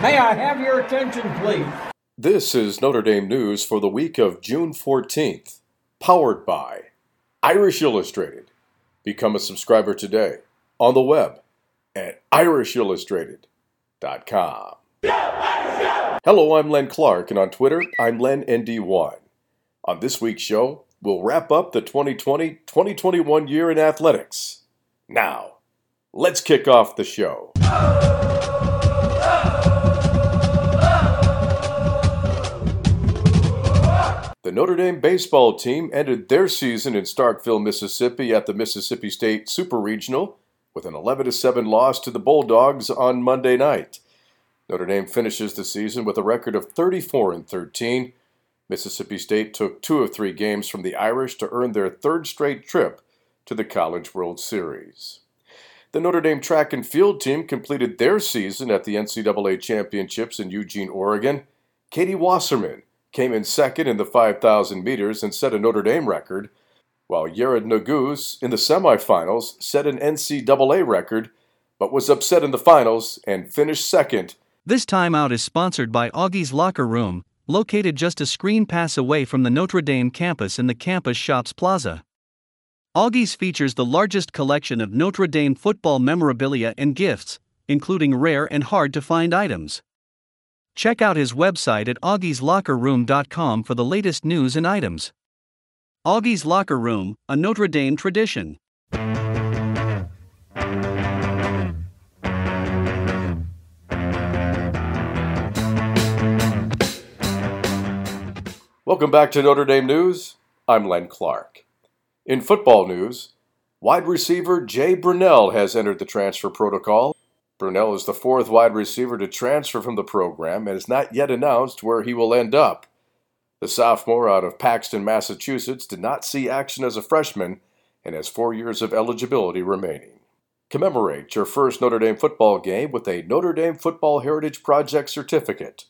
May I have your attention, please? This is Notre Dame news for the week of June 14th, powered by Irish Illustrated. Become a subscriber today on the web at irishillustrated.com. Hello, I'm Len Clark, and on Twitter, I'm LenND1. On this week's show, we'll wrap up the 2020 2021 year in athletics. Now, let's kick off the show. The Notre Dame baseball team ended their season in Starkville, Mississippi at the Mississippi State Super Regional with an 11 7 loss to the Bulldogs on Monday night. Notre Dame finishes the season with a record of 34 and 13. Mississippi State took two of three games from the Irish to earn their third straight trip to the College World Series. The Notre Dame track and field team completed their season at the NCAA Championships in Eugene, Oregon. Katie Wasserman came in second in the 5,000 meters and set a Notre Dame record, while Yared Nuguse in the semifinals set an NCAA record, but was upset in the finals and finished second. This timeout is sponsored by Augie's Locker Room, located just a screen pass away from the Notre Dame campus in the Campus Shops Plaza. Augie's features the largest collection of Notre Dame football memorabilia and gifts, including rare and hard to find items. Check out his website at augieslockerroom.com for the latest news and items. Augie's Locker Room, a Notre Dame tradition. Welcome back to Notre Dame News. I'm Len Clark. In football news, wide receiver Jay Brunelle has entered the transfer protocol. Brunelle is the fourth wide receiver to transfer from the program and is not yet announced where he will end up. The sophomore out of Paxton, Massachusetts, did not see action as a freshman and has four years of eligibility remaining. Commemorate your first Notre Dame football game with a Notre Dame Football Heritage Project certificate.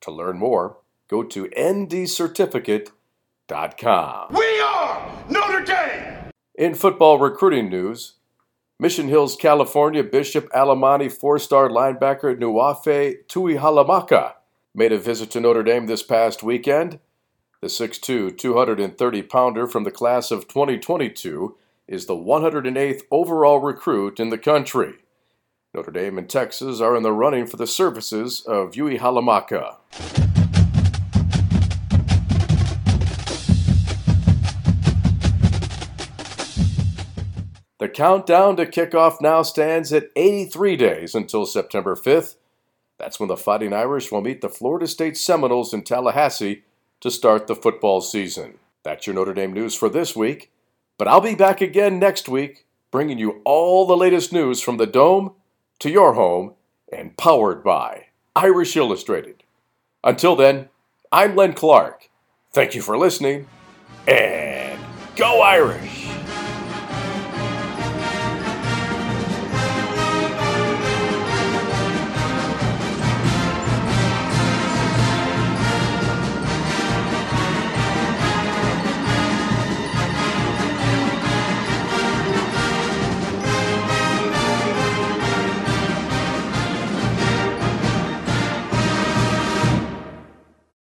To learn more, go to ndcertificate.com. We are Notre Dame! In football recruiting news, Mission Hills, California, Bishop Alemany four star linebacker Nuafe Tuihalamaka made a visit to Notre Dame this past weekend. The 6'2, 230 pounder from the class of 2022 is the 108th overall recruit in the country. Notre Dame and Texas are in the running for the services of Tuihalamaka. The countdown to kickoff now stands at 83 days until September 5th. That's when the Fighting Irish will meet the Florida State Seminoles in Tallahassee to start the football season. That's your Notre Dame news for this week, but I'll be back again next week bringing you all the latest news from the Dome to your home and powered by Irish Illustrated. Until then, I'm Len Clark. Thank you for listening, and go Irish!